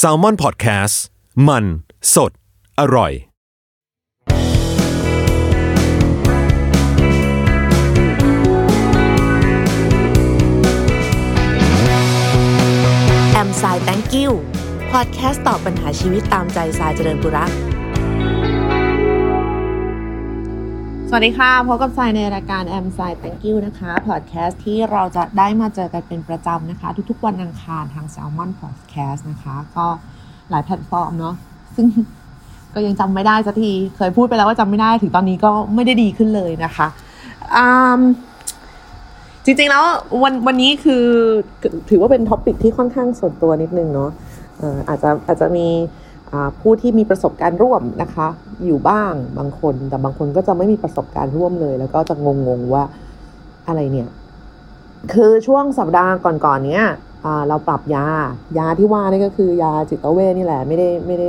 s a l ม o n PODCAST มัน สด อร่อย แอมไซแตงกิวพอดแคสต์ตอบปัญหาชีวิตตามใจสายเจริญบุรักส วัสดีค่ะ พบกับสายในรายการแอมไซแตงกิวนะคะ พอดแคสต์ที่เราจะได้มาเจอกันเป็นประจำนะคะ ทุกๆวันอังคารทาง Salmon Podcast นะคะ ก็หลายแพลตฟอร์มเนาะ ซึ่งก็ยังจำไม่ได้สักที เคยพูดไปแล้วว่าจำไม่ได้ ถึงตอนนี้ก็ไม่ได้ดีขึ้นเลยนะคะจริงๆแล้ววันวันนี้คือถือว่าเป็น topic ที่ค่อนข้างส่วนตัวนิดนึงเนาะอาจจะอาจจะมี ผู้ที่มีประสบการณ์ร่วมนะคะ อยู่บ้างบางคน แต่บางคนก็จะไม่มีประสบการณ์ร่วมเลย แล้วก็จะงงๆว่าอะไรเนี่ย คือช่วงสัปดาห์ก่อนๆเนี้ยเราปรับยา ยาที่ว่านี่ก็คือยาจิตเวชนี่แหละไม่ได้ไม่ได้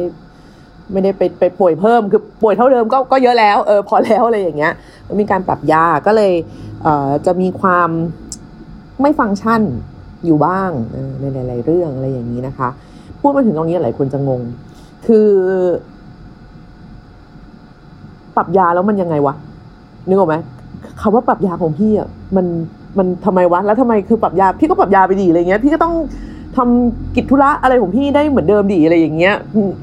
ไม่ได้ไปไปป่วยเพิ่มคือป่วยเท่าเดิมก็ก็เยอะแล้วเออพอแล้วอะไรอย่างเงี้ยมีการปรับยาก็เลยเอ่อจะมีความไม่ฟังก์ชันอยู่บ้างในหลายๆเรื่องอะไรอย่างนี้นะคะ พูดมาถึงตรงนี้หลายคนจะงง คือ ปรับยาแล้วมันยังไงวะนึกออกไหมคำว่าปรับยาของพี่อะมันมันทำไมวะแล้วทำไมคือปรับยาพี่ก็ปรับยาไปดีอะไรเงี้ย พี่ก็ต้องทำกิจธุระอะไรของพี่ได้เหมือนเดิมดีอะไรอย่างเงี้ย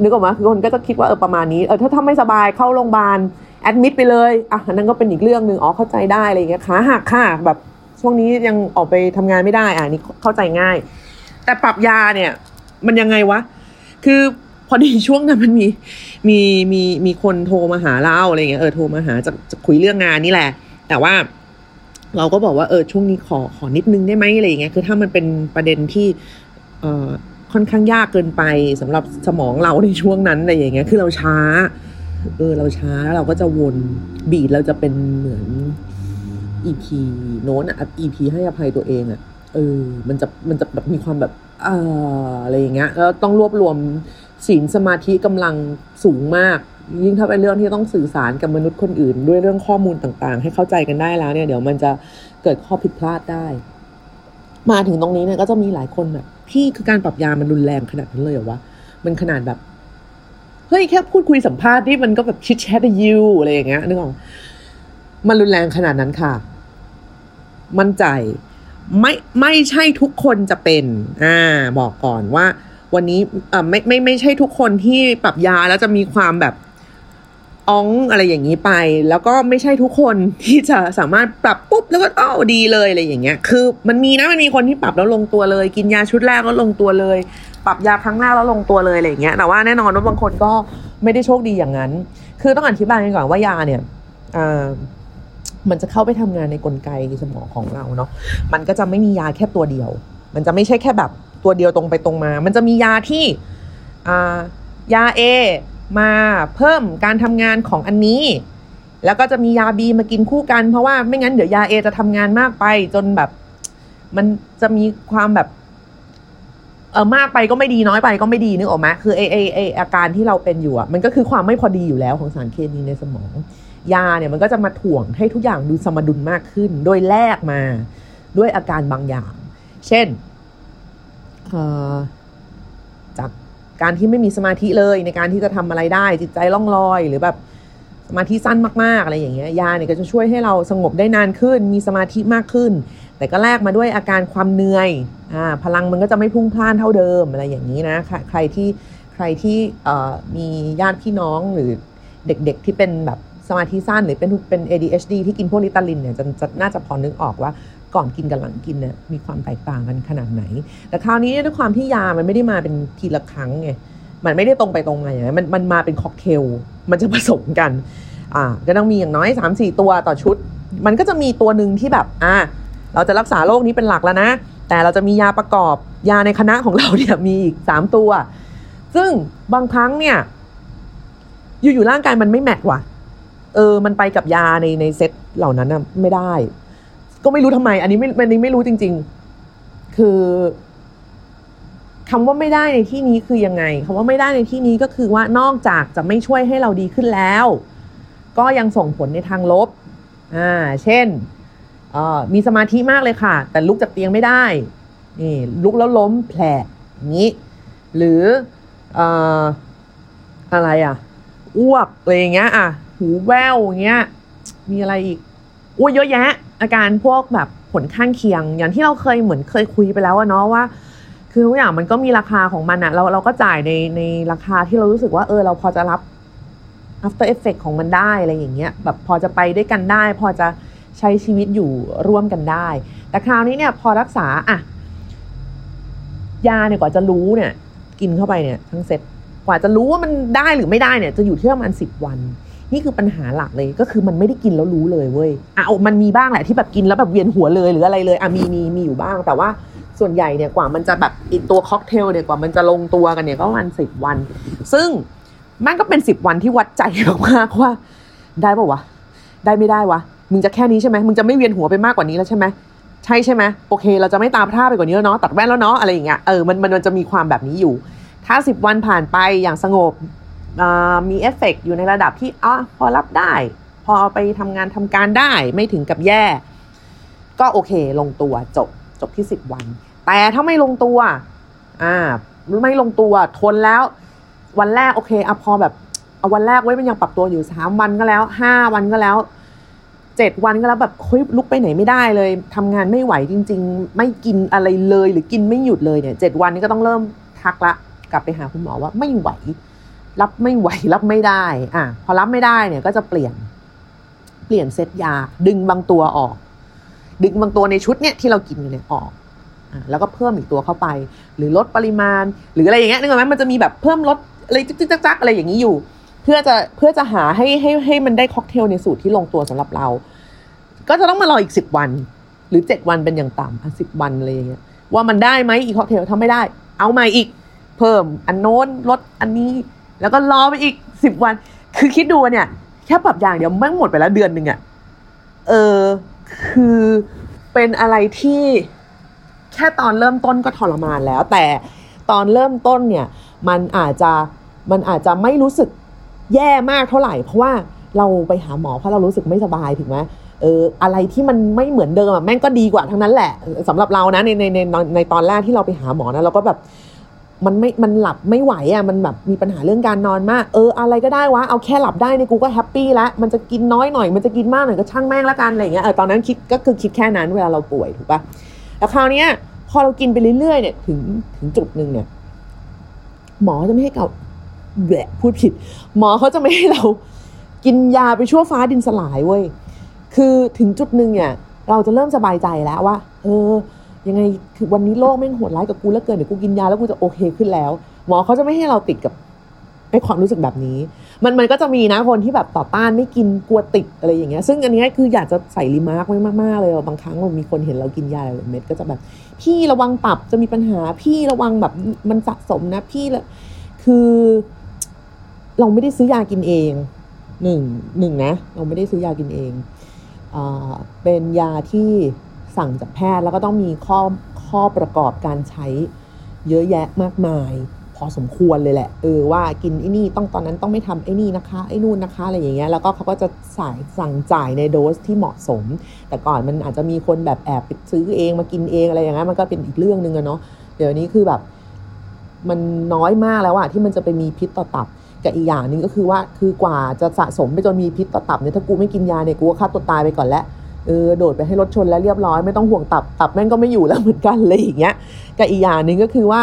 นึกออกไหมคือคนก็จะคิดว่าเออประมาณนี้เออถ้าถ้าไม่สบายเข้าโรงพยาบาลแอดมิดไปเลยอะนนั้นก็เป็นอีกเรื่องหนึ่งอ๋อเข้าใจได้อะไรเงี้ยขาหักค่ะแบบช่วงนี้ยังออกไปทำงานไม่ได้อะนี่เข้าใจง่าย แต่ปรับยาเนี่ย มันยังไงวะ คือ พอดีช่วงนั้นมันมีมีมีมีคนโทรมาหาเราอะไรเงี้ยเออโทรมาหาจะจะคุยเรื่องงานนี่แหละ แต่ว่าเราก็บอกว่าเออช่วงนี้ขอขอนิดนึงได้ไหมอะไรเงี้ยคือถ้ามันเป็นประเด็นที่เอ่อค่อนข้างยากเกินไปสำหรับสมองเราในช่วงนั้นอะไรอย่างเงี้ยคือเราช้า เออเราช้าแล้วเราก็จะวนบีดเราจะเป็นเหมือน EP โน้นอะ EP ให้อภัยตัวเองอะเออ มันจะมันจะแบบมีความแบบเอ่ออะไรอย่างเงี้ยแล้วต้องรวบรวม ศีลสมาธิกำลังสูงมาก ยิ่งถ้าเป็นเรื่องที่ต้องสื่อสารกับมนุษย์คนอื่น ด้วยเรื่องข้อมูลต่างๆ ให้เข้าใจกันได้แล้วเนี่ย เดี๋ยวมันจะเกิดข้อผิดพลาดได้ มาถึงตรงนี้เนี่ยก็จะมีหลายคนแบบพี่คือการปรับยามันรุนแรงขนาดนั้นเลยเหรอวะมันขนาดแบบเฮ้ยแค่พูดคุยสัมภาษณ์ที่มันก็แบบชิดแชทยิวอะไรอย่างเงี้ยนึกออกมันรุนแรงขนาดนั้นค่ะ มั่นใจไม่ไม่ใช่ทุกคนจะเป็น อ่า บอกก่อนว่า วันนี้เอ่อไม่ไม่ไม่ใช่ทุกคนที่ปรับยาแล้วจะมีความแบบอ้องอะไรอย่างนี้ไป แล้วก็ไม่ใช่ทุกคนที่จะสามารถปรับปุ๊บแล้วก็อ้าวดีเลยอะไรอย่างเงี้ย คือ มันมีนะมันมีคนที่ปรับแล้วลงตัวเลย กินยาชุดแรกแล้วลงตัวเลย ปรับยาครั้งแรกแล้วลงตัวเลยอะไรอย่างเงี้ยแต่ว่าแน่นอนว่าบางคนก็ไม่ได้โชคดีอย่างนั้น คือต้องอธิบายกันก่อนว่ายาเนี่ยอ่ามันจะเข้าไปทำงานในกลไกสมองของเราเนาะมันก็จะไม่มียาแค่ตัวเดียว มันจะไม่ใช่แค่แบบ ตัวเดียวตรงไปตรงมา มันจะมียาที่อ่ายา A มาเพิ่มการทำงานของอันนี้ แล้วก็จะมียา B มากินคู่กันเพราะว่าไม่งั้นเดี๋ยวยา A จะทำงานมากไปจนแบบ มันจะมีความแบบเออมากไปก็ไม่ดีน้อยไปก็ไม่ดีนึกออกไหมคือไอไอไออาการที่เราเป็นอยู่อะมันก็คือความไม่พอดีอยู่แล้วของสารเคมีในสมอง ยาเนี่ยมันก็จะมาถ่วงให้ทุกอย่างดูสมดุลมากขึ้น โดยแลกมาด้วยอาการบางอย่าง เช่น จากการที่ไม่มีสมาธิเลยในการที่จะทำอะไรได้ จิตใจล่องลอย หรือแบบสมาธิสั้นมากๆอะไรอย่างเงี้ยยาเนี่ยก็จะช่วยให้เราสงบได้นานขึ้น มีสมาธิมากขึ้น แต่ก็แลกมาด้วยอาการความเหนื่อยอ่าพลังมันก็จะไม่พุ่งพล่านเท่าเดิมอะไรอย่างนี้นะใครที่ใครที่มีญาติพี่น้องหรือเด็กๆที่เป็นแบบสมาธิสั้นหรือเป็นเป็น ADHD ที่กินพวกลิตาลินเนี่ยจะจะน่าจะพอนึกออกว่า ก่อนกินกับหลังกินเนี่ยมีความแตกต่างกันขนาดไหน แต่คราวนี้ด้วยความที่ยามันไม่ได้มาเป็นทีละครั้งไงมันไม่ได้ตรงไปตรงมาอย่างนี้มันมันมาเป็นค็อกเทลมันจะผสมกันอ่าก็ต้องมีอย่างน้อย 3 4 ตัวต่อชุด มันก็จะมีตัวหนึ่งที่แบบอ่าเราจะรักษาโรคนี้เป็นหลักแล้วนะ แต่เราจะมียาประกอบยาในคณะของเราเนี่ยมีอีก3ตัว ซึ่งบางครั้งเนี่ย อยู่ๆร่างกายมันไม่แมทว่ะ เออ มันไปกับยาในในเซตเหล่านั้นนะไม่ได้ ก็ไม่รู้ทำไม อันนี้ไม่อันนี้ไม่รู้จริง ๆ คือคำว่าไม่ได้ในที่นี้คือยังไงคำว่าไม่ได้ในที่นี้ก็คือว่านอกจากจะไม่ช่วยให้เราดีขึ้นแล้ว ก็ยังส่งผลในทางลบอ่าเช่นมีสมาธิมากเลยค่ะ แต่ลุกจากเตียงไม่ได้นี่ลุกแล้วล้มแผลนี้ หรือเอ่ออะไรอะอ้วกอะไรอย่างเงี้ยอะหูแว่วอย่างเงี้ยมีอะไรอีกอ้วเยอะแยะ อาการพวกแบบผลข้างเคียง อย่างที่เราเคยเหมือนเคยคุยไปแล้วอะเนาะว่า คือทุกอย่างมันก็มีราคาของมันอะเราเราก็จ่ายในในราคาที่เรารู้สึกว่าเออเราพอจะรับ after effect ของมันได้อะไรอย่างเงี้ยแบบพอจะไปด้วยกันได้ พอจะใช้ชีวิตอยู่ร่วมกันได้ แต่คราวนี้เนี่ยพอรักษาอะยาเนี่ยกว่าจะรู้เนี่ย กินเข้าไปเนี่ย ทั้งเซ็ตกว่าจะรู้ว่ามันได้หรือไม่ได้เนี่ย จะอยู่ที่ประมาณสิบวัน นี่คือปัญหาหลักเลยก็คือมันไม่ได้กินแล้วรู้เลยเว้ยอะมันมีบ้างแหละที่แบบกินแล้วแบบเวียนหัวเลยหรืออะไรเลยอะมีมีมีอยู่บ้างแต่ว่าส่วนใหญ่เนี่ยกว่ามันจะแบบอีกตัวค็อกเทลเนี่ยกว่ามันจะลงตัวกันเนี่ยก็ประมาณสิบวัน ซึ่งมันก็เป็นสิบวันที่วัดใจมากว่า ได้ปะวะได้ไม่ได้วะมึงจะแค่นี้ใช่ไหมมึงจะไม่เวียนหัวไปมากกว่านี้แล้วใช่ไหมใช่ใช่ไหมโอเค เราจะไม่ตามพร่าไปกว่านี้แล้วเนาะตัดแว่นแล้วเนาะอะไรอย่างเงี้ยเออมันมันจะมีความแบบนี้อยู่ ถ้าสิบวันผ่านไปอย่างสงบ มีเอฟเฟกอยู่ในระดับที่อ๋อพอรับได้ พอไปทำงานทำการได้ไม่ถึงกับแย่ ก็โอเคลงตัวจบจบที่สิบวัน แต่ถ้าไม่ลงตัวอ่าไม่ลงตัวทนแล้ว วันแรกโอเคอะพอแบบเอาวันแรกไว้มันยังปรับตัวอยู่สามวันก็แล้วห้าวันก็แล้วเจ็ดวันก็แล้วแบบเฮ้ยลุกไปไหนไม่ได้เลยทำงานไม่ไหวจริง ๆ ไม่กินอะไรเลยหรือกินไม่หยุดเลยเนี่ยเจ็ดวันนี้ก็ต้องเริ่มทักละ กลับไปหาคุณหมอว่าไม่ไหว รับไม่ไหวรับไม่ได้ อะพอรับไม่ได้เนี่ยก็จะเปลี่ยน เปลี่ยนเซตยา ดึงบางตัวออก ดึงบางตัวในชุดเนี่ยที่เรากินอยู่เนี่ยออกอะแล้วก็เพิ่มอีกตัวเข้าไป หรือลดปริมาณ หรืออะไรอย่างเงี้ยนึกออกไหมมันจะมีแบบเพิ่มลดอะไรจิ๊กจักอะไรอย่างนี้อยู่ เพื่อจะเพื่อจะหาให้ให้ให้มันได้ค็อกเทลในสูตรที่ลงตัวสำหรับเรา ก็จะต้องมารออีกสิบวัน หรือเจ็ดวันเป็นอย่างต่ำอะสิบวันอะไรอย่างเงี้ยว่ามันได้ไหมอีกค็อกเทลถ้าไม่ได้ เอาใหม่อีก เพิ่มอันโน้นลดอันนี้ แล้วก็รอไปอีกสิบวัน คือคิดดูเนี่ย แค่ปรับอย่างเดียวม่งหมดไปแล้วเดือนหนึ่งอะเออ คือเป็นอะไรที่แค่ตอนเริ่มต้นก็ทรมานแล้ว แต่ตอนเริ่มต้นเนี่ย มันอาจจะมันอาจจะไม่รู้สึกแย่มากเท่าไหร่ เพราะว่าเราไปหาหมอเพราะเรารู้สึกไม่สบายถึงไหมเอออะไรที่มันไม่เหมือนเดิมอะแม่งก็ดีกว่าทั้งนั้นแหละสำหรับเรานะในในในในตอนแรกที่เราไปหาหมอนะเราก็แบบ มันไม่มันหลับไม่ไหวอะมันแบบมีปัญหาเรื่องการนอนมาก เอออะไรก็ได้วะเอาแค่หลับได้ในกูก็แฮปปี้แล้วมันจะกินน้อยหน่อย มันจะกินมากหน่อยก็ช่างแม่งละกันอะไรเงี้ยเออตอนนั้นคิดก็คือคิดแค่นั้นเวลาเราป่วยถูกปะแล้วคราวเนี้ยพอเรากินไปเรื่อยๆเนี่ยถึงถึงจุดหนึ่งเนี่ย หมอจะไม่ให้เราแหวะพูดผิด หมอเขาจะไม่ให้เรา กินยาไปชั่วฟ้าดินสลายเว้ยคือถึงจุดหนึ่งเนี่ย เราจะเริ่มสบายใจแล้วว่า เออ ยังไงคือวันนี้โลกแม่งโหดร้ายกับกูแล้วเกินเดี๋ยวกูกินยาแล้วกูจะโอเคขึ้นแล้ว หมอเขาจะไม่ให้เราติดกับไอความรู้สึกแบบนี้ มันมันก็จะมีนะคนที่แบบต่อต้านไม่กินกลัวติดอะไรอย่างเงี้ยซึ่งอันนี้คืออยากจะใส่ remark ไว้มากๆเลยบางครั้งมันมีคนเห็นเรากินยาหลายเม็ดก็จะแบบ พี่ระวังตับจะมีปัญหาพี่ระวังแบบมันสะสมนะพี่ละคือ เราไม่ได้ซื้อยากินเองหนึ่งหนึ่งนะ เราไม่ได้ซื้อยากินเองอ่าเป็นยาที่ สั่งจากแพทย์แล้วก็ต้องมีข้อข้อประกอบการใช้เยอะแยะมากมาย พอสมควรเลยแหละ เออว่ากินไอ้นี่ต้องตอนนั้นต้องไม่ทำไอ้นี่นะคะไอ้นู่นนะคะอะไรอย่างเงี้ยแล้วก็เขาก็จะสายสั่งจ่ายในโดสที่เหมาะสม แต่ก่อนมันอาจจะมีคนแบบแอบไปซื้อเองมากินเองอะไรอย่างเงี้ยมันก็เป็นอีกเรื่องหนึ่งอะเนาะเดี๋ยวนี้คือแบบ มันน้อยมากแล้วอะที่มันจะไปมีพิษต่อตับกับอีกอย่างหนึ่งก็คือว่าคือกว่าจะสะสมไปจนมีพิษต่อตับเนี่ยถ้ากูไม่กินยาเนี่ยกูก็ฆ่าตัวตายไปก่อนแล้ว เออโดดไปให้รถชนแล้วเรียบร้อยไม่ต้องห่วงตับตับแม่งก็ไม่อยู่แล้วเหมือนกันเลยอย่างเงี้ยกับอีกอย่างหนึ่งก็คือว่า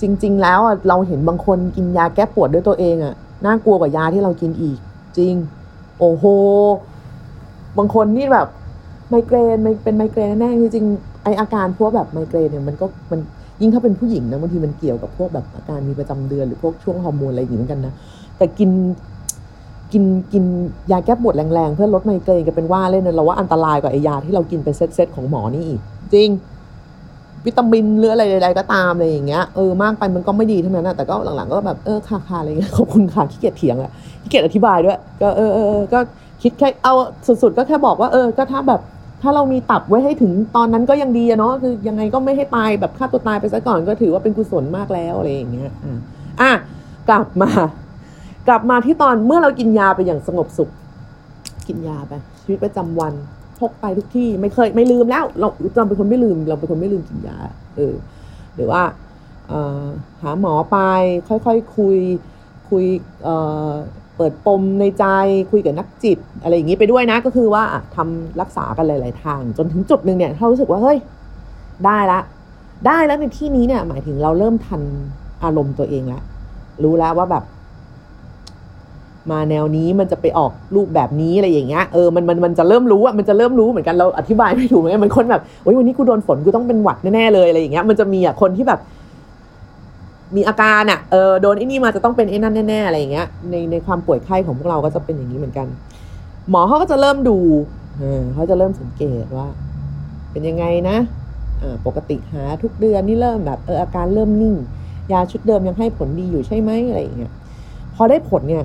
จริง ๆ แล้วเราเห็นบางคนกินยาแก้ปวดด้วยตัวเองอะน่ากลัวกว่ายาที่เรากินอีก จริง โอ้โหบางคนนี่แบบไมเกรนเป็นไมเกรนแน่จริงๆไออาการพวกแบบไมเกรนเนี่ยมันก็มันยิ่งถ้าเป็นผู้หญิงนะบางทีมันเกี่ยวกับพวกแบบอาการมีประจำเดือนหรือพวกช่วงฮอร์โมนอะไรอย่างนี้เหมือนกันนะแต่กิน กินกินยาแก้ปวดแรงๆ เพื่อลดไมเกรนก็เป็นว่าเล่นนะเราว่าอันตรายกว่าไอยาที่เรากินเป็นเซตๆของหมอนี่อีก จริง วิตามินหรืออะไรใดๆก็ตามอะไรอย่างเงี้ยเออมากไปมันก็ไม่ดีเท่านั้นนะแต่ก็หลังๆก็แบบเออค่ะค่ะอะไรเงี้ยขอบคุณค่ะขี้เกียจเถียงอะขี้เกียจอธิบายด้วย ก็เออเออก็คิดแค่เอาสุดๆก็แค่บอกว่าเออก็ถ้าแบบถ้าเรามีตับไว้ให้ถึงตอนนั้นก็ยังดีอะเนาะคือยังไงก็ไม่ให้ตายแบบฆ่าตัวตายไปซะก่อนก็ถือว่าเป็นกุศลมากแล้วอะไรอย่างเงี้ยอะกลับมา กลับมาที่ตอนเมื่อเรากินยาไปอย่างสงบสุข กินยาไปชีวิตประจำวันพกไปทุกที่ไม่เคยไม่ลืมแล้ว เราเราเป็นคนไม่ลืม เราเป็นคนไม่ลืมกินยาเออหรือว่าหาหมอไปค่อยๆคคุยคุยเปิดปมในใจคุยกับนักจิต อะไรอย่างนี้ไปด้วยนะก็คือว่าทำรักษากันหลาย ๆ ทาง จนถึงจุดหนึ่งเนี่ยเขารู้สึกว่าเฮ้ยได้ละ ได้แล้วในที่นี้เนี่ยหมายถึงเราเริ่มทันอารมณ์ตัวเองแล้วรู้แล้วว่าแบบ มาแนวนี้มันจะไปออกรูปแบบนี้อะไรอย่างเงี้ยเออมันมันมันจะเริ่มรู้อะมันจะเริ่มรู้เหมือนกันเราอธิบายไม่ถูกเหมมันคนแบบโอ้ยวันนี้กูโดนฝนกูต้องเป็นหวัดแน่ๆเลยอะไรอย่างเงี้ยมันจะมีอะคนที่แบบ มีอาการอะเออโดนไอ้นี่มาจะต้องเป็นไอ้นั่นแน่ๆอะไรอย่างเงี้ยในในความป่วยไข้ของพวกเราก็จะเป็นอย่างนี้เหมือนกัน หมอเขาก็จะเริ่มดูเออเขาจะเริ่มสังเกตว่า เป็นยังไงนะอ่าปกติหาทุกเดือนนี่เริ่มแบบเอออาการเริ่มนิ่ง ยาชุดเดิมยังให้ผลดีอยู่ใช่ไหมอะไรอย่างเงี้ยพอได้ผลเนี่ย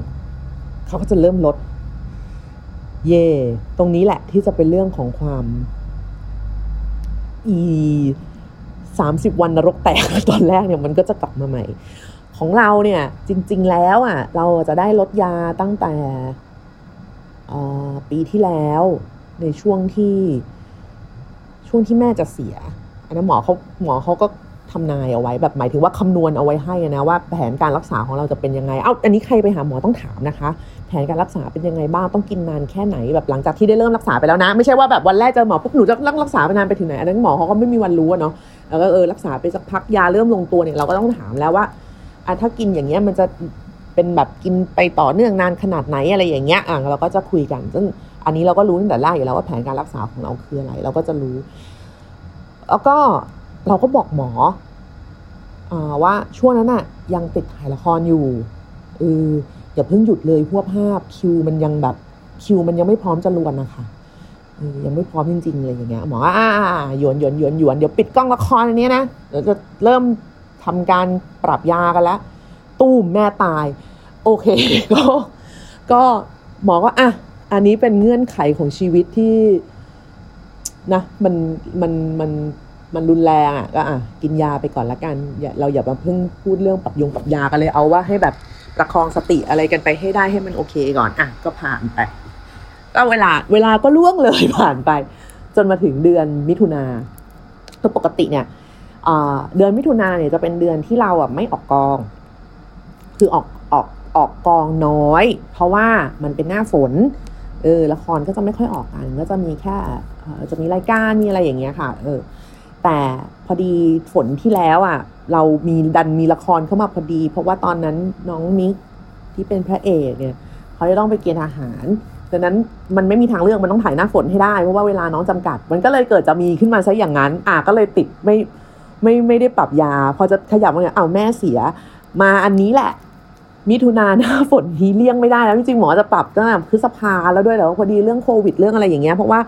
เขาก็จะเริ่มลด เย่ตรงนี้แหละที่จะเป็นเรื่องของความอีสามสิบวันนรกแตกตอนแรกเนี่ยมันก็จะกลับมาใหม่ ของเราเนี่ย จริง ๆ แล้วอะ เราจะได้ลดยาตั้งแต่ปีที่แล้ว ในช่วงที่ช่วงที่แม่จะเสียอันนั้นหมอเขาหมอเขาก็ ทำนายเอาไว้แบบหมายถึงว่าคำนวณเอาไว้ให้นะว่าแผนการรักษาของเราจะเป็นยังไง เอ้าอันนี้ใครไปหาหมอต้องถามนะคะ แผนการรักษาเป็นยังไงบ้างต้องกินนานแค่ไหนแบบหลังจากที่ได้เริ่มรักษาไปแล้วนะ ไม่ใช่ว่าแบบวันแรกเจอหมอปุ๊บหนูจะรักษาไปนานไปถึงไหนอันนั้นหมอเขาก็ไม่มีวันรู้เนาะแล้วก็เออรักษาไปสักพักยาเริ่มลงตัวเนี่ยเราก็ต้องถามแล้วว่าอะถ้ากินอย่างเงี้ยมันจะเป็นแบบกินไปต่อเนื่องนานขนาดไหนอะไรอย่างเงี้ยอะเราก็จะคุยกัน ซึ่งอันนี้เราก็รู้ตั้งแต่แรกอยู่แล้วว่าแผนการรักษาของเราคืออะไร เราก็จะรู้ แล้วก็ เราก็บอกหมออว่าช่วงนั้นอะยังติดถ่ายละครอยู่เอออย่าเพิ่งหยุดเลยพวกภาพคิวมันยังแบบคิวมันยังไม่พร้อมจะลวนนะคะยังไม่พร้อมจริงๆเลยอย่างเงี้ยหมออ่าหยวนหยวนหยวนหยวนเดี๋ยวปิดกล้องละครอันนี้นะเดี๋ยวจะเริ่มทำการปรับยากันแล้วตู้มแม่ตาย โอเคก็ก็หมอก็อะอันนี้เป็นเงื่อนไขของชีวิตที่นะมันมันมัน มันรุนแรงอะก็อะกินยาไปก่อนละกันเราอย่ามาเพิ่งพูดเรื่องปรับยงปรับยากันเลยเอาว่าให้แบบประคองสติอะไรกันไปให้ได้ให้มันโอเคก่อนอะก็ผ่านไปก็เวลาเวลาก็ล่วงเลยผ่านไป จนมาถึงเดือนมิถุนาตัวปกติเนี่ยเดือนมิถุนาเนี่ยจะเป็นเดือนที่เราอะไม่ออกกอง คือออกออกออกกองน้อย เพราะว่ามันเป็นหน้าฝนเออละครก็จะไม่ค่อยออกกันก็จะมีแค่จะมีรายการมีอะไรอย่างเงี้ยค่ะ เออ แต่พอดีฝนที่แล้วอะ เรามีดันมีละครเข้ามาพอดี เพราะว่าตอนนั้นน้องมิกที่เป็นพระเอกเนี่ยเขาจะต้องไปเกณฑ์ทหารดังนั้นมันไม่มีทางเลือกมันต้องถ่ายหน้าฝนให้ได้เพราะว่าเวลาน้องจำกัด มันก็เลยเกิดจะมีขึ้นมาซะอย่างนั้น อะก็เลยติดไม่ไม่ไม่ได้ปรับยา พอจะขยับมาเนี่ยเอาแม่เสีย มาอันนี้แหละ มิถุนาหน้าฝนนี้เลี่ยงไม่ได้แล้วจริงๆหมอจะปรับตั้งแต่พฤษภาแล้วด้วยแต่ว่าพอดีเรื่องโควิดเรื่องอะไรอย่างเงี้ยเพราะว่า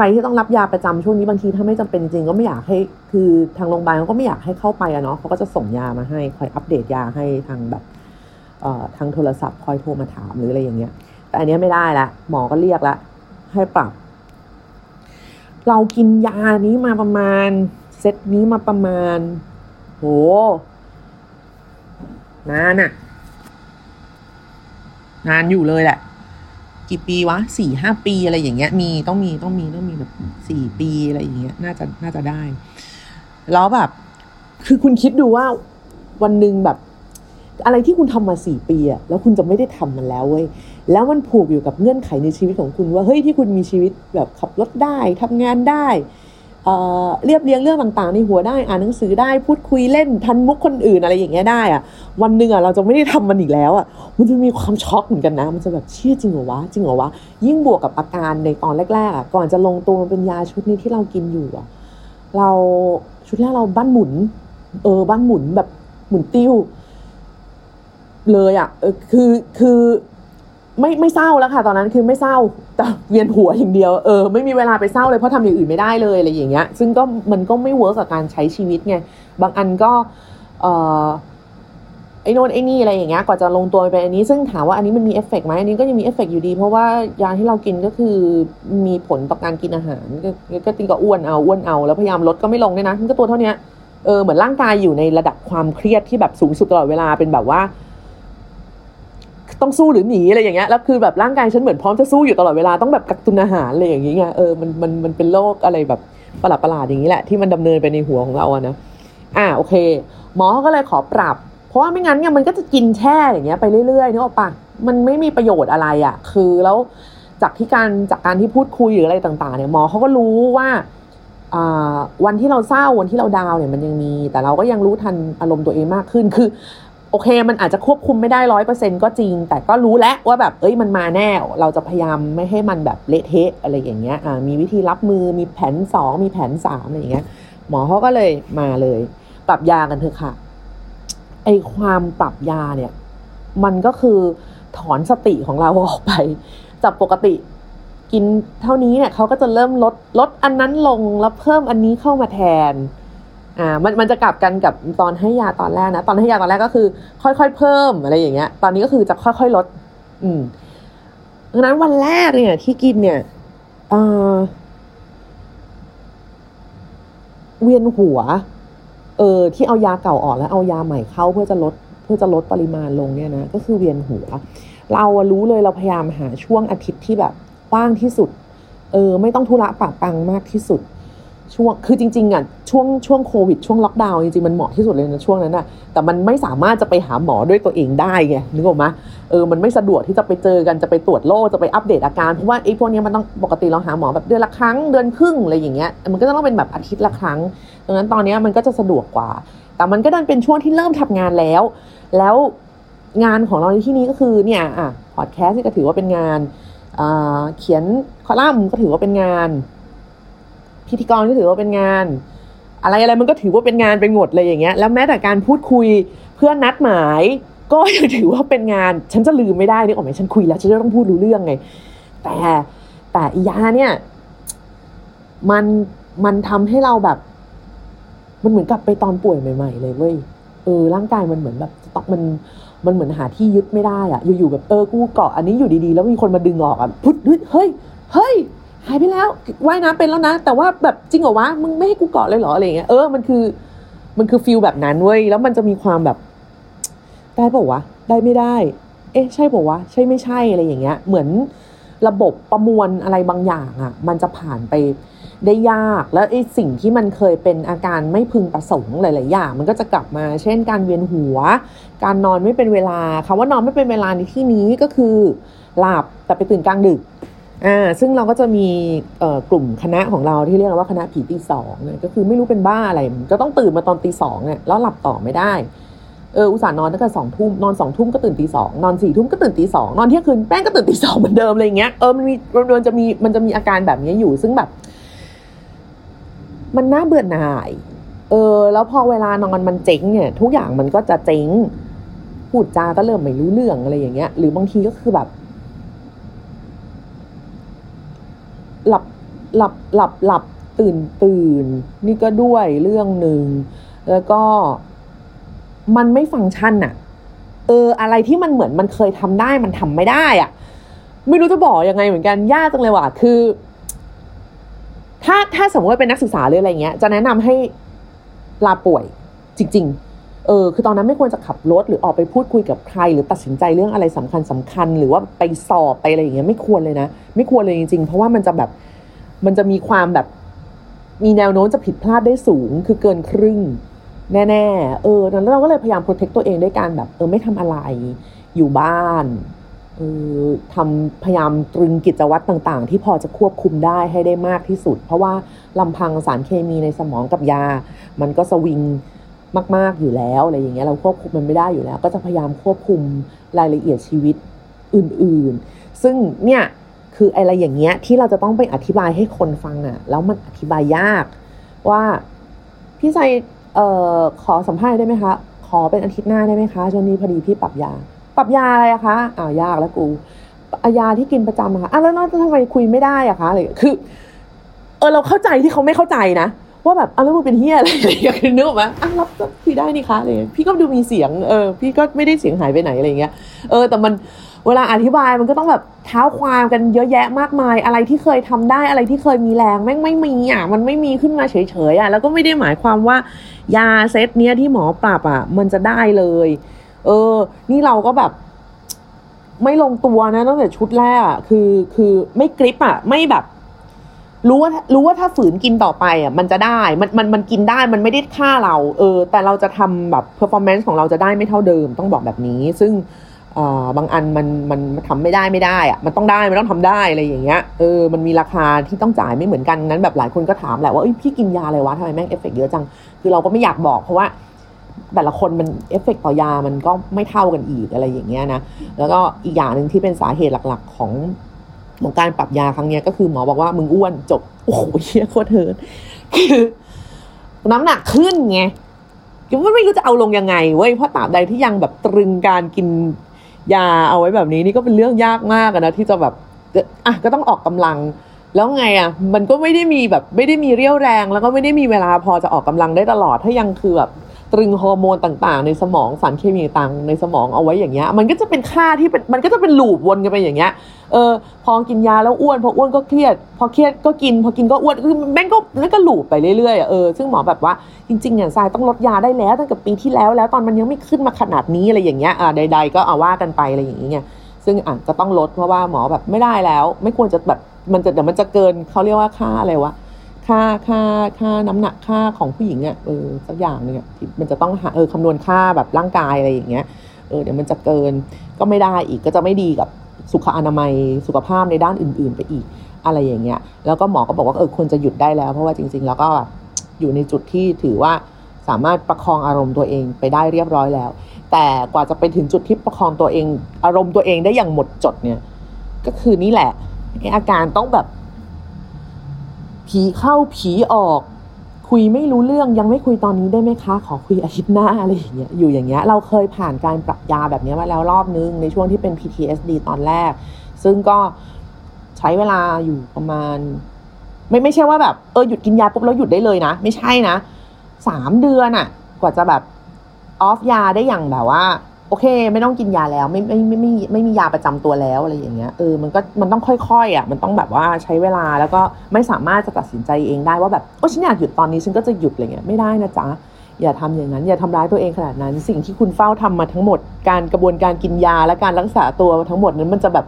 รที่ต้องรับยาประจำช่วงนี้บางทีถ้าไม่จำเป็นจริงก็ไม่อยากให้คือทางโรงพยาบาลเขาก็ไม่อยากให้เข้าไปอะเนาะเขาก็จะส่งยามาให้คอยอัปเดตยาให้ทางแบบเอ่อทางโทรศัพท์คอยโทรมาถามหรืออะไรอย่างเงี้ย แต่อันนี้ไม่ได้ละหมอก็เรียกละให้ปรับ เรากินยานี้มาประมาณเซตนี้มาประมาณ โหนานอะนานอยู่เลยแหละ กี่ปีวะสี่ห้าปีอะไรอย่างเงี้ย มีต้องมีต้องมีต้องมีแบบสี่ปีอะไรอย่างเงี้ย น่าจะน่าจะได้ แล้วแบบ คือคุณคิดดูว่าวันหนึ่งแบบ อะไรที่คุณทำมาสี่ปีอะแล้วคุณจะไม่ได้ทำมันแล้วเว้ยแล้วมันผูกอยู่กับเงื่อนไขในชีวิตของคุณว่าเฮ้ยที่คุณมีชีวิตแบบขับรถได้ทำงานได้เรียบเรียงเรื่องต่างๆในหัวได้อ่านหนังสือได้พูดคุยเล่นทันมุกคนอื่นอะไรอย่างเงี้ยได้อะวันหนึ่งอะเราจะไม่ได้ทำมันอีกแล้วอะ มันจะมีความช็อกเหมือนกันนะ มันจะแบบเชื่อจริงเหรอวะจริงเหรอวะยิ่งบวกกับอาการในตอนแรกๆอะก่อนจะลงตัวมันเป็นยาชุดนี้ที่เรากินอยู่อะเราชุดแรกเราบ้านหมุน เออบ้านหมุนแบบหมุนติ้ว เลยอะเออคือคือไม่ไม่เศร้าแล้วค่ะ ตอนนั้นคือไม่เศร้าแต่เวียนหัวอย่างเดียวเออไม่มีเวลาไปเศร้าเลยเพราะทำอย่างอื่นไม่ได้เลยอะไรอย่างเงี้ย ซึ่งก็มันก็ไม่ work กับการใช้ชีวิตไงบางอันก็เออ ไอ้นู่นไอ้นี่อะไรอย่างเงี้ยกว่าจะลงตัวไปอันนี้ ซึ่งถามว่าอันนี้มันมีเอฟเฟกไหมอันนี้ก็ยังมีเอฟเฟกอยู่ดี เพราะว่ายาที่เรากินก็คือมีผลต่อการกินอาหารก็ติงก็อ้วนเอาอ้วนเอา แล้วพยายามลดก็ไม่ลงด้วยนะมันก็ตัวเท่านี้เออเหมือนร่างกายอยู่ในระดับความเครียดที่แบบสูงสุดตลอดเวลาเป็นแบบว่าต้องสู้หรือหนีอะไรอย่างเงี้ยแล้วคือแบบร่างกายฉันเหมือนพร้อมจะสู้อยู่ตลอดเวลาต้องแบบกักตุนอาหารอะไรอย่างเงี้ยเออมันมันมันเป็นโรคอะไรแบบประหลาดประหลาดอย่างนี้แหละที่มันดำเนินไปในหัวของเราอะนะอ่าโอเค หมอก็เลยขอปรับ เพราะว่าไม่งั้นเนี่ยมันก็จะกินแช่อย่างเงี้ยไปเรื่อยๆนึกออกปะมันไม่มีประโยชน์อะไรอะ่ะ คือแล้วจากที่การจากการที่พูดคุยหรืออะไรต่าง ๆ เนี่ยหมอเขาก็รู้ว่าวันที่เราเศร้าวันที่เราดาวเนี่ยมันยังมี แต่เราก็ยังรู้ทันอารมณ์ตัวเองมากขึ้นคือ โอเค มันอาจจะควบคุมไม่ได้ร้อยเปอร์เซ็นก็จริง แต่ก็รู้แล้วว่าแบบเอ้ยมันมาแน่ เราจะพยายามไม่ให้มันแบบเละเทะอะไรอย่างเงี้ยมีวิธีรับมือมีแผนสองมีแผนสามอะไรอย่างเงี้ยหมอเขาก็เลยมาเลย ปรับยากันเถอะค่ะ ไอความปรับยาเนี่ย มันก็คือถอนสติของเราออกไป จากปกติกินเท่านี้เนี่ยเขาก็จะเริ่มลดลดอันนั้นลงแล้วเพิ่มอันนี้เข้ามาแทนอ่ามันมันจะกลับกันกับตอนให้ยาตอนแรกนะ ตอนให้ยาตอนแรกก็คือ ค่อยๆเพิ่มอะไรอย่างเงี้ย ตอนนี้ก็คือจะค่อยๆลด อืมดังนั้นวันแรกเนี่ย ที่กินเนี่ยเออเวียนหัว เออที่เอายาเก่าออกแล้วเอายาใหม่เข้าเพื่อจะลดเพื่อจะลดปริมาณลงเนี่ยนะก็คือเวียนหัว เรารู้เลยเราพยายามหาช่วงอาทิตย์ที่แบบว่างที่สุดเออไม่ต้องธุระปะปังมากที่สุด ช่วงคือจริงๆอะช่วงช่วงโควิดช่วงล็อกดาวน์จริงๆมันเหมาะที่สุดเลยนะช่วงนั้นอะแต่มันไม่สามารถจะไปหาหมอด้วยตัวเองได้ไงนึกออกไหมเออมันไม่สะดวกที่จะไปเจอกันจะไปตรวจโรคจะไปอัปเดตอาการเพราะว่าไอ้พวกนี้มันต้องปกติเราหาหมอแบบเดือนละครั้งเดือนครึ่งอะไรอย่างเงี้ยมันก็ต้องเป็นแบบอาทิตย์ละครั้งดังนั้นตอนนี้มันก็จะสะดวกกว่า แต่มันก็ดันเป็นช่วงที่เริ่มทำงานแล้ว แล้วงานของเราในที่นี้ก็คือเนี่ยอะพอดแคสต์ก็ถือว่าเป็นงานเขียนคอลัมน์ก็ถือว่าเป็นงาน พิธีกรก็ถือว่าเป็นงาน อะไรอะไรมันก็ถือว่าเป็นงานเป็นหมดเลยอย่างเงี้ย แล้วแม้แต่การพูดคุยเพื่อนัดหมาย ก็ยังถือว่าเป็นงาน ฉันจะลืมไม่ได้นี่ออกไหมฉันคุยแล้วฉันจะต้องพูดรู้เรื่องไง แต่แต่อียาเนี่ยมันมันทำให้เราแบบ มันเหมือนกับไปตอนป่วยใหม่ ๆ เลยเว้ยเออร่างกายมันเหมือนแบบต้องมันมันเหมือนหาที่ยึดไม่ได้อะอยู่ๆแบบเออกูเกาะอันนี้อยู่ดีๆ แล้วมีคนมาดึงออกอะพุทธเฮ้ยเฮ้ย หายไปแล้วว่ายน้ำเป็นแล้วนะ แต่ว่าแบบจริงเหรอวะมึงไม่ให้กูเกาะเลยเหรออะไรเงี้ยเออมันคือมันคือฟิลแบบนั้นเว้ยแล้วมันจะมีความแบบ ได้ป่าวะได้ไม่ได้ เอ๊ะ ใช่ป่าวะใช่ไม่ใช่อะไรอย่างเงี้ย เหมือนระบบประมวลอะไรบางอย่างอะมันจะผ่านไปได้ยากแล้วไอ้สิ่งที่มันเคยเป็นอาการไม่พึงประสงค์หลาย ๆ อย่าง มันก็จะกลับมา เช่น การเวียนหัว การนอนไม่เป็นเวลาคำว่านอนไม่เป็นเวลาในที่นี้ก็คือ หลับแต่ไปตื่นกลางดึก อ่าซึ่งเราก็จะมีกลุ่มคณะของเราที่เรียกว่าคณะผีตีสองเนี่ยก็คือไม่รู้เป็นบ้าอะไรก็ต้องตื่นมาตอนตีสองเนี่ยแล้วหลับต่อไม่ได้เอออุตส่าห์นอนตั้งแต่สองทุ่มนอนสองทุ่มก็ตื่นตีสองนอนสี่ทุ่มก็ตื่นตีสองนอนเที่ยงคืนแป้งก็ตื่นตีสองเหมือนเดิมอะไรเงี้ยเออมันมีมันจะมีมันจะมีอาการแบบนี้อยู่ซึ่งแบบ มันน่าเบื่อหน่าย เออ แล้วพอเวลานอนมันเจ๊งเนี่ย ทุกอย่างมันก็จะเจ๊งพูดจาก็เริ่มไม่รู้เรื่องอะไรอย่างเงี้ย หรือบางทีก็คือแบบ หลับหลับหลับหลับตื่นตื่นนี่ก็ด้วยเรื่องหนึ่งแล้วก็มันไม่ฟังก์ชันอะเอออะไรที่มันเหมือนมันเคยทำได้มันทำไม่ได้อะไม่รู้จะบอกยังไงเหมือนกันยากจังเลยว่ะคือ ถ้าถ้าสมมติว่าเป็นนักศึกษาหรืออะไรเงี้ย จะแนะนำให้ลาป่วยจริง ๆ เออคือตอนนั้นไม่ควรจะขับรถหรือออกไปพูดคุยกับใคร หรือตัดสินใจเรื่องอะไรสำคัญสำคัญ หรือว่าไปสอบไปอะไรอย่างเงี้ยไม่ควรเลยนะ ไม่ควรเลยจริงๆ เพราะว่ามันจะแบบมันจะมีความแบบมีแนวโน้มจะผิดพลาดได้สูงคือเกินครึ่ง แน่ๆเออแล้วเราก็เลยพยายามโปรเทคตัวเองด้วยการแบบ เออไม่ทำอะไรอยู่บ้านเออทำพยายามตรึงกิจวัตรต่างๆ ที่พอจะควบคุมได้ให้ได้มากที่สุด เพราะว่าลำพังสารเคมีในสมองกับยา มันก็สวิง มาก ๆอยู่แล้วอะไรอย่างเงี้ยเราควบคุมมันไม่ได้อยู่แล้ว ก็จะพยายามควบคุมรายละเอียดชีวิตอื่นๆ ซึ่งเนี่ยคืออะไรอย่างเงี้ยที่เราจะต้องไปอธิบายให้คนฟังอะ่ะแล้วมันอธิบายยากว่าพี่ใจเอ่อขอสัมภาษณ์ได้ไหมคะขอเป็นอาทิตย์หน้าได้ไหมคะช่วงนี้พอดีพี่ปรับยา ปรับยาอะไรอะคะอ้าวยากแล้วกูยาที่กินประจำอะคะอะแล้วน้องทำไมคุยไม่ได้อะคะอะไรคือ เออเราเข้าใจที่เขาไม่เข้าใจนะ ว่าแบบอะแล้วมึงเป็นเฮียอะไรอย่างเงี้ยคือนึกออกไหมอะรับคุยได้นี่คะอะไรพี่ก็ดูมีเสียงเออพี่ก็ไม่ได้เสียงหายไปไหนอะไรเงี้ยเออแต่มันเวลาอธิบายมันก็ต้องแบบเท้าความกันเยอะแยะมากมาย อะไรที่เคยทำได้อะไรที่เคยมีแรงแม่งไม่มีอะมันไม่มีขึ้นมาเฉยๆอะแล้วก็ไม่ได้หมายความว่ายาเซตเนี้ยที่หมอปรับอะ มันจะได้เลย เออ นี่เราก็แบบไม่ลงตัวนะตั้งแต่ชุดแรกคือคือไม่กริปอะไม่แบบ รู้ว่ารู้ว่าถ้าฝืนกินต่อไปอะมันจะได้มันมันมันกินได้มันไม่ได้ฆ่าเรา เออ แต่เราจะทำแบบ performance ของเราจะได้ไม่เท่าเดิม ต้องบอกแบบนี้ ซึ่งบางอันมันมันทำไม่ได้ไม่ได้อะมันต้องได้มันต้องทำได้อะไรอย่างเงี้ยเออมันมีราคาที่ต้องจ่ายไม่เหมือนกันนั้นแบบหลายคนก็ถามแหละว่าพี่กินยาอะไรวะทำไมแม่งเอฟเฟกเยอะจัง คือเราก็ไม่อยากบอกเพราะว่าแต่ละคนมันเอฟเฟกต่อยามันก็ไม่เท่ากันอีกอะไรอย่างเงี้ยนะแล้วก็อีกอย่างหนึ่งที่เป็นสาเหตุหลัก ๆ ของ ของการปรับยาครั้งนี้ก็คือหมอบอกว่ามึงอ้วนจบ โอ้โหเชี่ยโคตร turn คือน้ำหนักขึ้นไงยังไม่รู้จะเอาลงยังไงเว้ยเพราะตราบใดที่ยังแบบตรึงการกินยาเอาไว้แบบนี้นี่ก็เป็นเรื่องยากมากนะที่จะแบบอะก็ต้องออกกำลัง แล้วไงอะ มันก็ไม่ได้มีแบบไม่ได้มีเรี่ยวแรง แล้วก็ไม่ได้มีเวลาพอจะออกกำลังได้ตลอดถ้ายังคือแบบ ตรึงฮอร์โมนต่างๆ ในสมองสารเคมีต่างในสมองเอาไว้อย่างเงี้ยมันก็จะเป็นค่าที่เป็นมันก็จะเป็นลูปวนกันไปอย่างเงี้ยเออพอกินยาแล้วอ้วนพออ้วนก็เครียด พอเครียดก็กิน พอกินก็อ้วนคือแม่งก็แม่งก็ลูปไปเรื่อยๆเออซึ่งหมอแบบว่าจริงๆเนี่ยทรายต้องลดยาได้แล้วตั้งแต่ปีที่แล้วแล้วตอนมันยังไม่ขึ้นมาขนาดนี้อะไรอย่างเงี้ยอ่าใด ๆ ก็เอาว่ากันไปอะไรอย่างเงี้ยซึ่งอะจะต้องลดเพราะว่าหมอแบบไม่ได้แล้ว ไม่ควรจะแบบมันจะเดี๋ยวมันจะเกินเขาเรียกว่าค่าอะไรวะ ค่าค่าค่าน้ำหนักค่าของผู้หญิงอะเออสักอย่างหนึ่งอะมันจะต้องหาเออคำนวณค่าแบบร่างกายอะไรอย่างเงี้ยเออเดี๋ยวมันจะเกินก็ไม่ได้อีกก็จะไม่ดีกับสุขอนามัยสุขภาพในด้านอื่น ๆ ไปอีกอะไรอย่างเงี้ย แล้วก็หมอก็บอกว่าเออควรจะหยุดได้แล้ว เพราะว่าจริง ๆ แล้วก็อยู่ในจุดที่ถือว่าสามารถประคองอารมณ์ตัวเองไปได้เรียบร้อยแล้ว แต่กว่าจะไปถึงจุดที่ประคองตัวเอง อารมณ์ตัวเองได้อย่างหมดจดเนี่ย ก็คือนี่แหละอาการต้องแบบ ผีเข้าผีออก คุยไม่รู้เรื่องยังไม่คุยตอนนี้ได้ไหมคะ ขอคุยอาทิตย์หน้าอะไรอย่างเงี้ยอยู่อย่างเงี้ยเราเคยผ่านการปรับยาแบบนี้มาแล้วรอบนึง ในช่วงที่เป็น PTSD ตอนแรก ซึ่งก็ใช้เวลาอยู่ประมาณ ไม่ไม่ใช่ว่าแบบเออหยุดกินยาปุ๊บแล้วหยุดได้เลยนะ ไม่ใช่นะสามเดือนอะกว่าจะแบบออฟยาได้อย่างแบบว่า โอเค ไม่ต้องกินยาแล้ว ไม่ไม่ไม่ไม่ไม่มียาประจำตัวแล้วอะไรอย่างเงี้ยเออมันก็มันต้องค่อยๆอะมันต้องแบบว่าใช้เวลาแล้วก็ไม่สามารถจะตัดสินใจเองได้ว่าแบบโอ้ฉันอยากหยุดตอนนี้ฉันก็จะหยุดอะไรเงี้ยไม่ได้นะจ๊ะอย่าทำอย่างนั้น อย่าทำร้ายตัวเองขนาดนั้น สิ่งที่คุณเฝ้าทำมาทั้งหมดการกระบวนการกินยาและการรักษาตัวทั้งหมดนั้นมันจะแบบ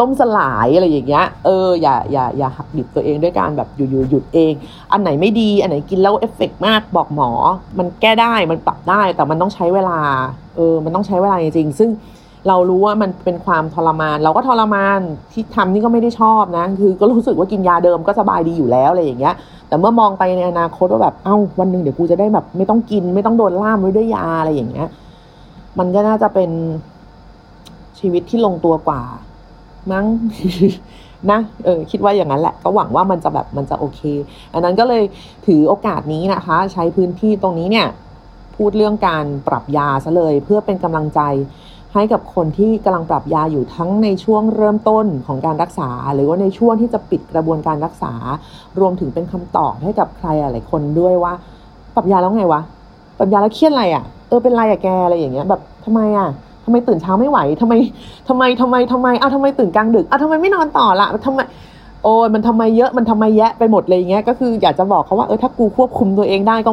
ล่มสลายอะไรอย่างเงี้ย เออ อย่า อย่า อย่าหักดิบตัวเองด้วยการแบบอยู่ๆหยุดเอง อันไหนไม่ดี อันไหนกินแล้วเอฟเฟกมาก บอกหมอ มันแก้ได้ มันปรับได้ แต่มันต้องใช้เวลา เออมันต้องใช้เวลาจริงๆซึ่งเรารู้ว่ามันเป็นความทรมาน เราก็ทรมานที่ทำนี่ก็ไม่ได้ชอบนะ คือก็รู้สึกว่ากินยาเดิมก็สบายดีอยู่แล้วอะไรอย่างเงี้ย แต่เมื่อมองไปในอนาคตว่าแบบเอ้าวันหนึ่งเดี๋ยวกูจะได้แบบ ไม่ต้องกินไม่ต้องโดนล่ามไว้ด้วยยาอะไรอย่างเงี้ย มันก็น่าจะเป็นชีวิตที่ลงตัวกว่า มั้งนะเออคิดว่าอย่างนั้นแหละ ก็หวังว่ามันจะแบบมันจะโอเค อันนั้นก็เลยถือโอกาสนี้นะคะ ใช้พื้นที่ตรงนี้เนี่ย พูดเรื่องการปรับยาซะเลย เพื่อเป็นกำลังใจให้กับคนที่กำลังปรับยาอยู่ทั้งในช่วงเริ่มต้นของการรักษา หรือว่าในช่วงที่จะปิดกระบวนการรักษา รวมถึงเป็นคำตอบให้กับใครหลายคนด้วยว่า ปรับยาแล้วไงวะปรับยาแล้วเครียดอะไรอะ่ะเออเป็นไรอะแกอะไรอย่างเงี้ยแบบทำไมอะ่ะทำไมตื่นเช้าไม่ไหวทำไมทำไมทำไมทำไมอ้าวทำไมตื่นกลางดึกอ้าวทำไมไม่นอนต่อละทำไมโอ้ยมันทำไมเยอะมันทำไมแยะไปหมดเลยอย่างเงี้ยก็คืออยากจะบอกเขาว่าเออถ้ากูควบคุมตัวเองได้ก็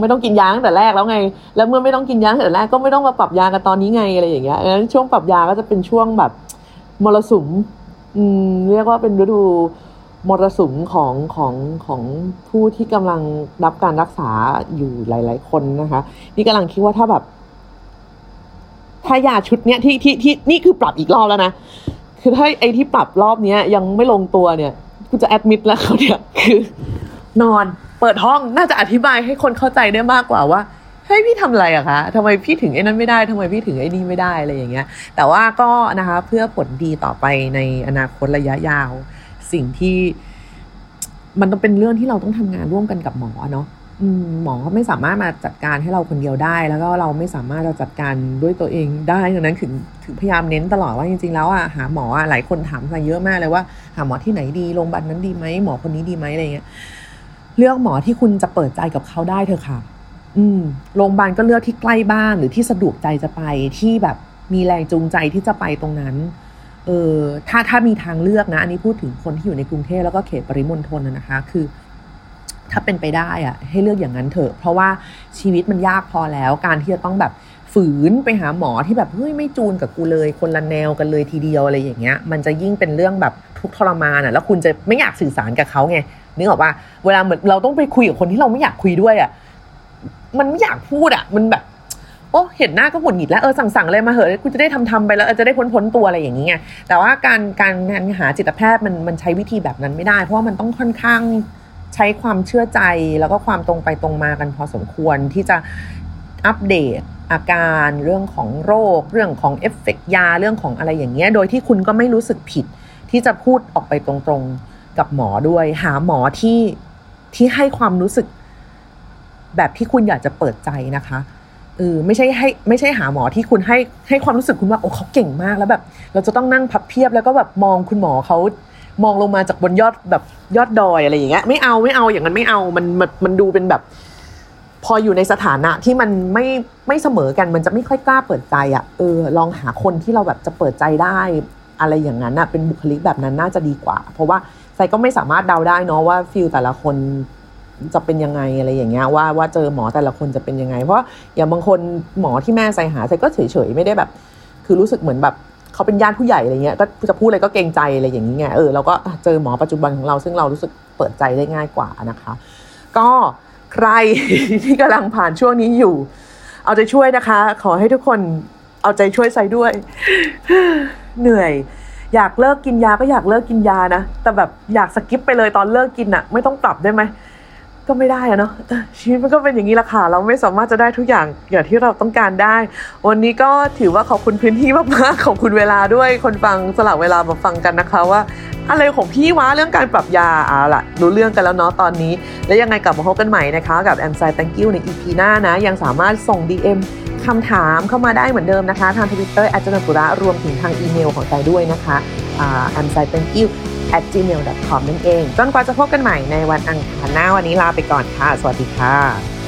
ไม่ต้องกินยาตั้งแต่แรกแล้วไง แล้วเมื่อไม่ต้องกินยาตั้งแต่แรกก็ไม่ต้องมาปรับยากันตอนนี้ไงอะไรอย่างเงี้ยงั้นช่วงปรับยาก็จะเป็นช่วงแบบมรสุม อืมเรียกว่าเป็นฤดูมรสุมของของของผู้ที่กำลังรับการรักษาอยู่หลาย ๆ คนนะคะ นี่กำลังคิดว่าถ้าแบบ ถ้ายาชุดเนี้ยที่ที่ที่นี่คือปรับอีกรอบแล้วนะคือถ้าไอ้ที่ปรับรอบเนี้ย ยังไม่ลงตัวเนี่ยกูจะแอดมิดแล้วเขาเนี่ยคือ นอน เปิดห้องน่าจะอธิบายให้คนเข้าใจได้มากกว่าว่าเฮ้ยพี่ทำอะไรอะคะทำไมพี่ถึงไอ้นั้นไม่ได้ทำไมพี่ถึงไอ้นี่ไม่ได้อะไรอย่างเงี้ย แต่ว่าก็นะคะเพื่อผลดีต่อไปในอนาคตระยะยาว สิ่งที่ มันต้องเป็นเรื่องที่เราต้องทำงานร่วมกันกับหมอเนาะหมอเขาไม่สามารถมาจัดการให้เราคนเดียวได้ แล้วก็เราไม่สามารถจะจัดการด้วยตัวเองได้ดังนั้นถึงถึงพยายามเน้นตลอดว่าจริงๆ แล้วอะหาหมออะหลายคนถามมาเยอะมากเลยว่า หาหมอที่ไหนดีโรงพยาบาลนั้นดีไหมหมอคนนี้ดีไหมอะไรเงี้ย เลือกหมอที่คุณจะเปิดใจกับเขาได้เถอะค่ะ อืมโรงพยาบาลก็เลือกที่ใกล้บ้านหรือที่สะดวกใจจะไปที่แบบมีแรงจูงใจที่จะไปตรงนั้น เออถ้าถ้ามีทางเลือกนะ อันนี้พูดถึงคนที่อยู่ในกรุงเทพแล้วก็เขตปริมณฑลนะคะ คือ ถ้าเป็นไปได้อะให้เลือกอย่างนั้นเถอะ เพราะว่าชีวิตมันยากพอแล้ว การที่จะต้องแบบฝืนไปหาหมอที่แบบเฮ้ยไม่จูนกับกูเลย คนละแนวกันเลยทีเดียวอะไรอย่างเงี้ย มันจะยิ่งเป็นเรื่องแบบทุกข์ทรมานอะแล้วคุณจะไม่อยากสื่อสารกับเขาไง นึกออกปะเวลาเหมือนเราต้องไปคุยกับคนที่เราไม่อยากคุยด้วยอะมันไม่อยากพูดอะ มันแบบ โอ้เห็นหน้าก็หงุดหงิดแล้วเออสั่งๆอะไรมาเหอะกูจะได้ทำทำไปแล้วจะได้พ้นพ้นๆตัวอะไรอย่างเงี้ยแต่ว่าการการการหาจิตแพทย์มันมันใช้วิธีแบบนั้นไม่ได้ เพราะว่ามันต้องค่อนข้างใช้ความเชื่อใจแล้วก็ความตรงไปตรงมากันพอสมควรที่จะอัปเดตอาการเรื่องของโรค เรื่องของเอฟเฟกยาเรื่องของอะไรอย่างเงี้ย โดยที่คุณก็ไม่รู้สึกผิดที่จะพูดออกไปตรงๆ กับหมอด้วย หาหมอที่ที่ให้ความรู้สึก แบบที่คุณอยากจะเปิดใจนะคะเออไม่ใช่ให้ไม่ใช่หาหมอที่คุณให้ให้ความรู้สึกคุณว่าโอ้เขาเก่งมากแล้วแบบ เราจะต้องนั่งพับเพียบแล้วก็แบบมองคุณหมอเขามองลงมาจากบนยอดแบบยอดดอยอะไรอย่างเงี้ยไม่เอาไม่เอาอย่างนั้นไม่เอามันมันมันดูเป็นแบบ พออยู่ในสถานะที่มันไม่ไม่เสมอกันมันจะไม่ค่อยกล้าเปิดใจอะ่ะเออลองหาคนที่เราแบบจะเปิดใจได้ อะไรอย่างนั้นอะเป็นบุคลิกแบบนั้นน่าจะดีกว่า เพราะว่า ไซก็ไม่สามารถเดาได้เนาะว่าฟิลแต่ละคนจะเป็นยังไงอะไรอย่างเงี้ยว่าว่าเจอหมอแต่ละคนจะเป็นยังไง เพราะอย่างบางคนหมอที่แม่ใส่หาไซก็เฉยๆไม่ได้แบบ คือรู้สึกเหมือนแบบเขาเป็นญาติผู้ใหญ่อะไรเงี้ยก็จะพูดอะไรก็เกรงใจอะไรอย่างนี้ไงเออเราก็เจอหมอปัจจุบันของเราซึ่งเรารู้สึกเปิดใจได้ง่ายกว่านะคะ ก็ใครที่กำลังผ่านช่วงนี้อยู่ เอาใจช่วยนะคะ ขอให้ทุกคนเอาใจช่วยใส่ด้วย เหนื่อย อยากเลิกกินยาก็อยากเลิกกินยานะ แต่แบบอยากสกิปไปเลยตอนเลิกกินอะไม่ต้องปรับได้ไหม ก็ไม่ได้อะเนาะชีวิตมันก็เป็นอย่างนี้ละค่ะ เราไม่สามารถจะได้ทุกอย่างอย่างที่เราต้องการได้ วันนี้ก็ถือว่าขอบคุณพื้นที่มากๆขอบคุณเวลาด้วยคนฟังสลับเวลามาฟังกันนะคะว่าอะไรของพี่วะเรื่องการปรับยาเอาละรู้เรื่องกันแล้วเนาะตอนนี้ แล้วยังไงกลับมาพบกันใหม่นะคะ กับแอมไซ thank you ใน EP หน้านะ ยังสามารถส่ง DM คำถามเข้ามาได้เหมือนเดิมนะคะ ทางทวิตเตอร์อาจารย์ปุระรวมถึงทางอีเมลของใจด้วยนะคะแอ่า a m s i thank you at gmail com นั่นเอง จนกว่าจะพบกันใหม่ในวันอังคารหน้าวันนี้ลาไปก่อนค่ะ สวัสดีค่ะ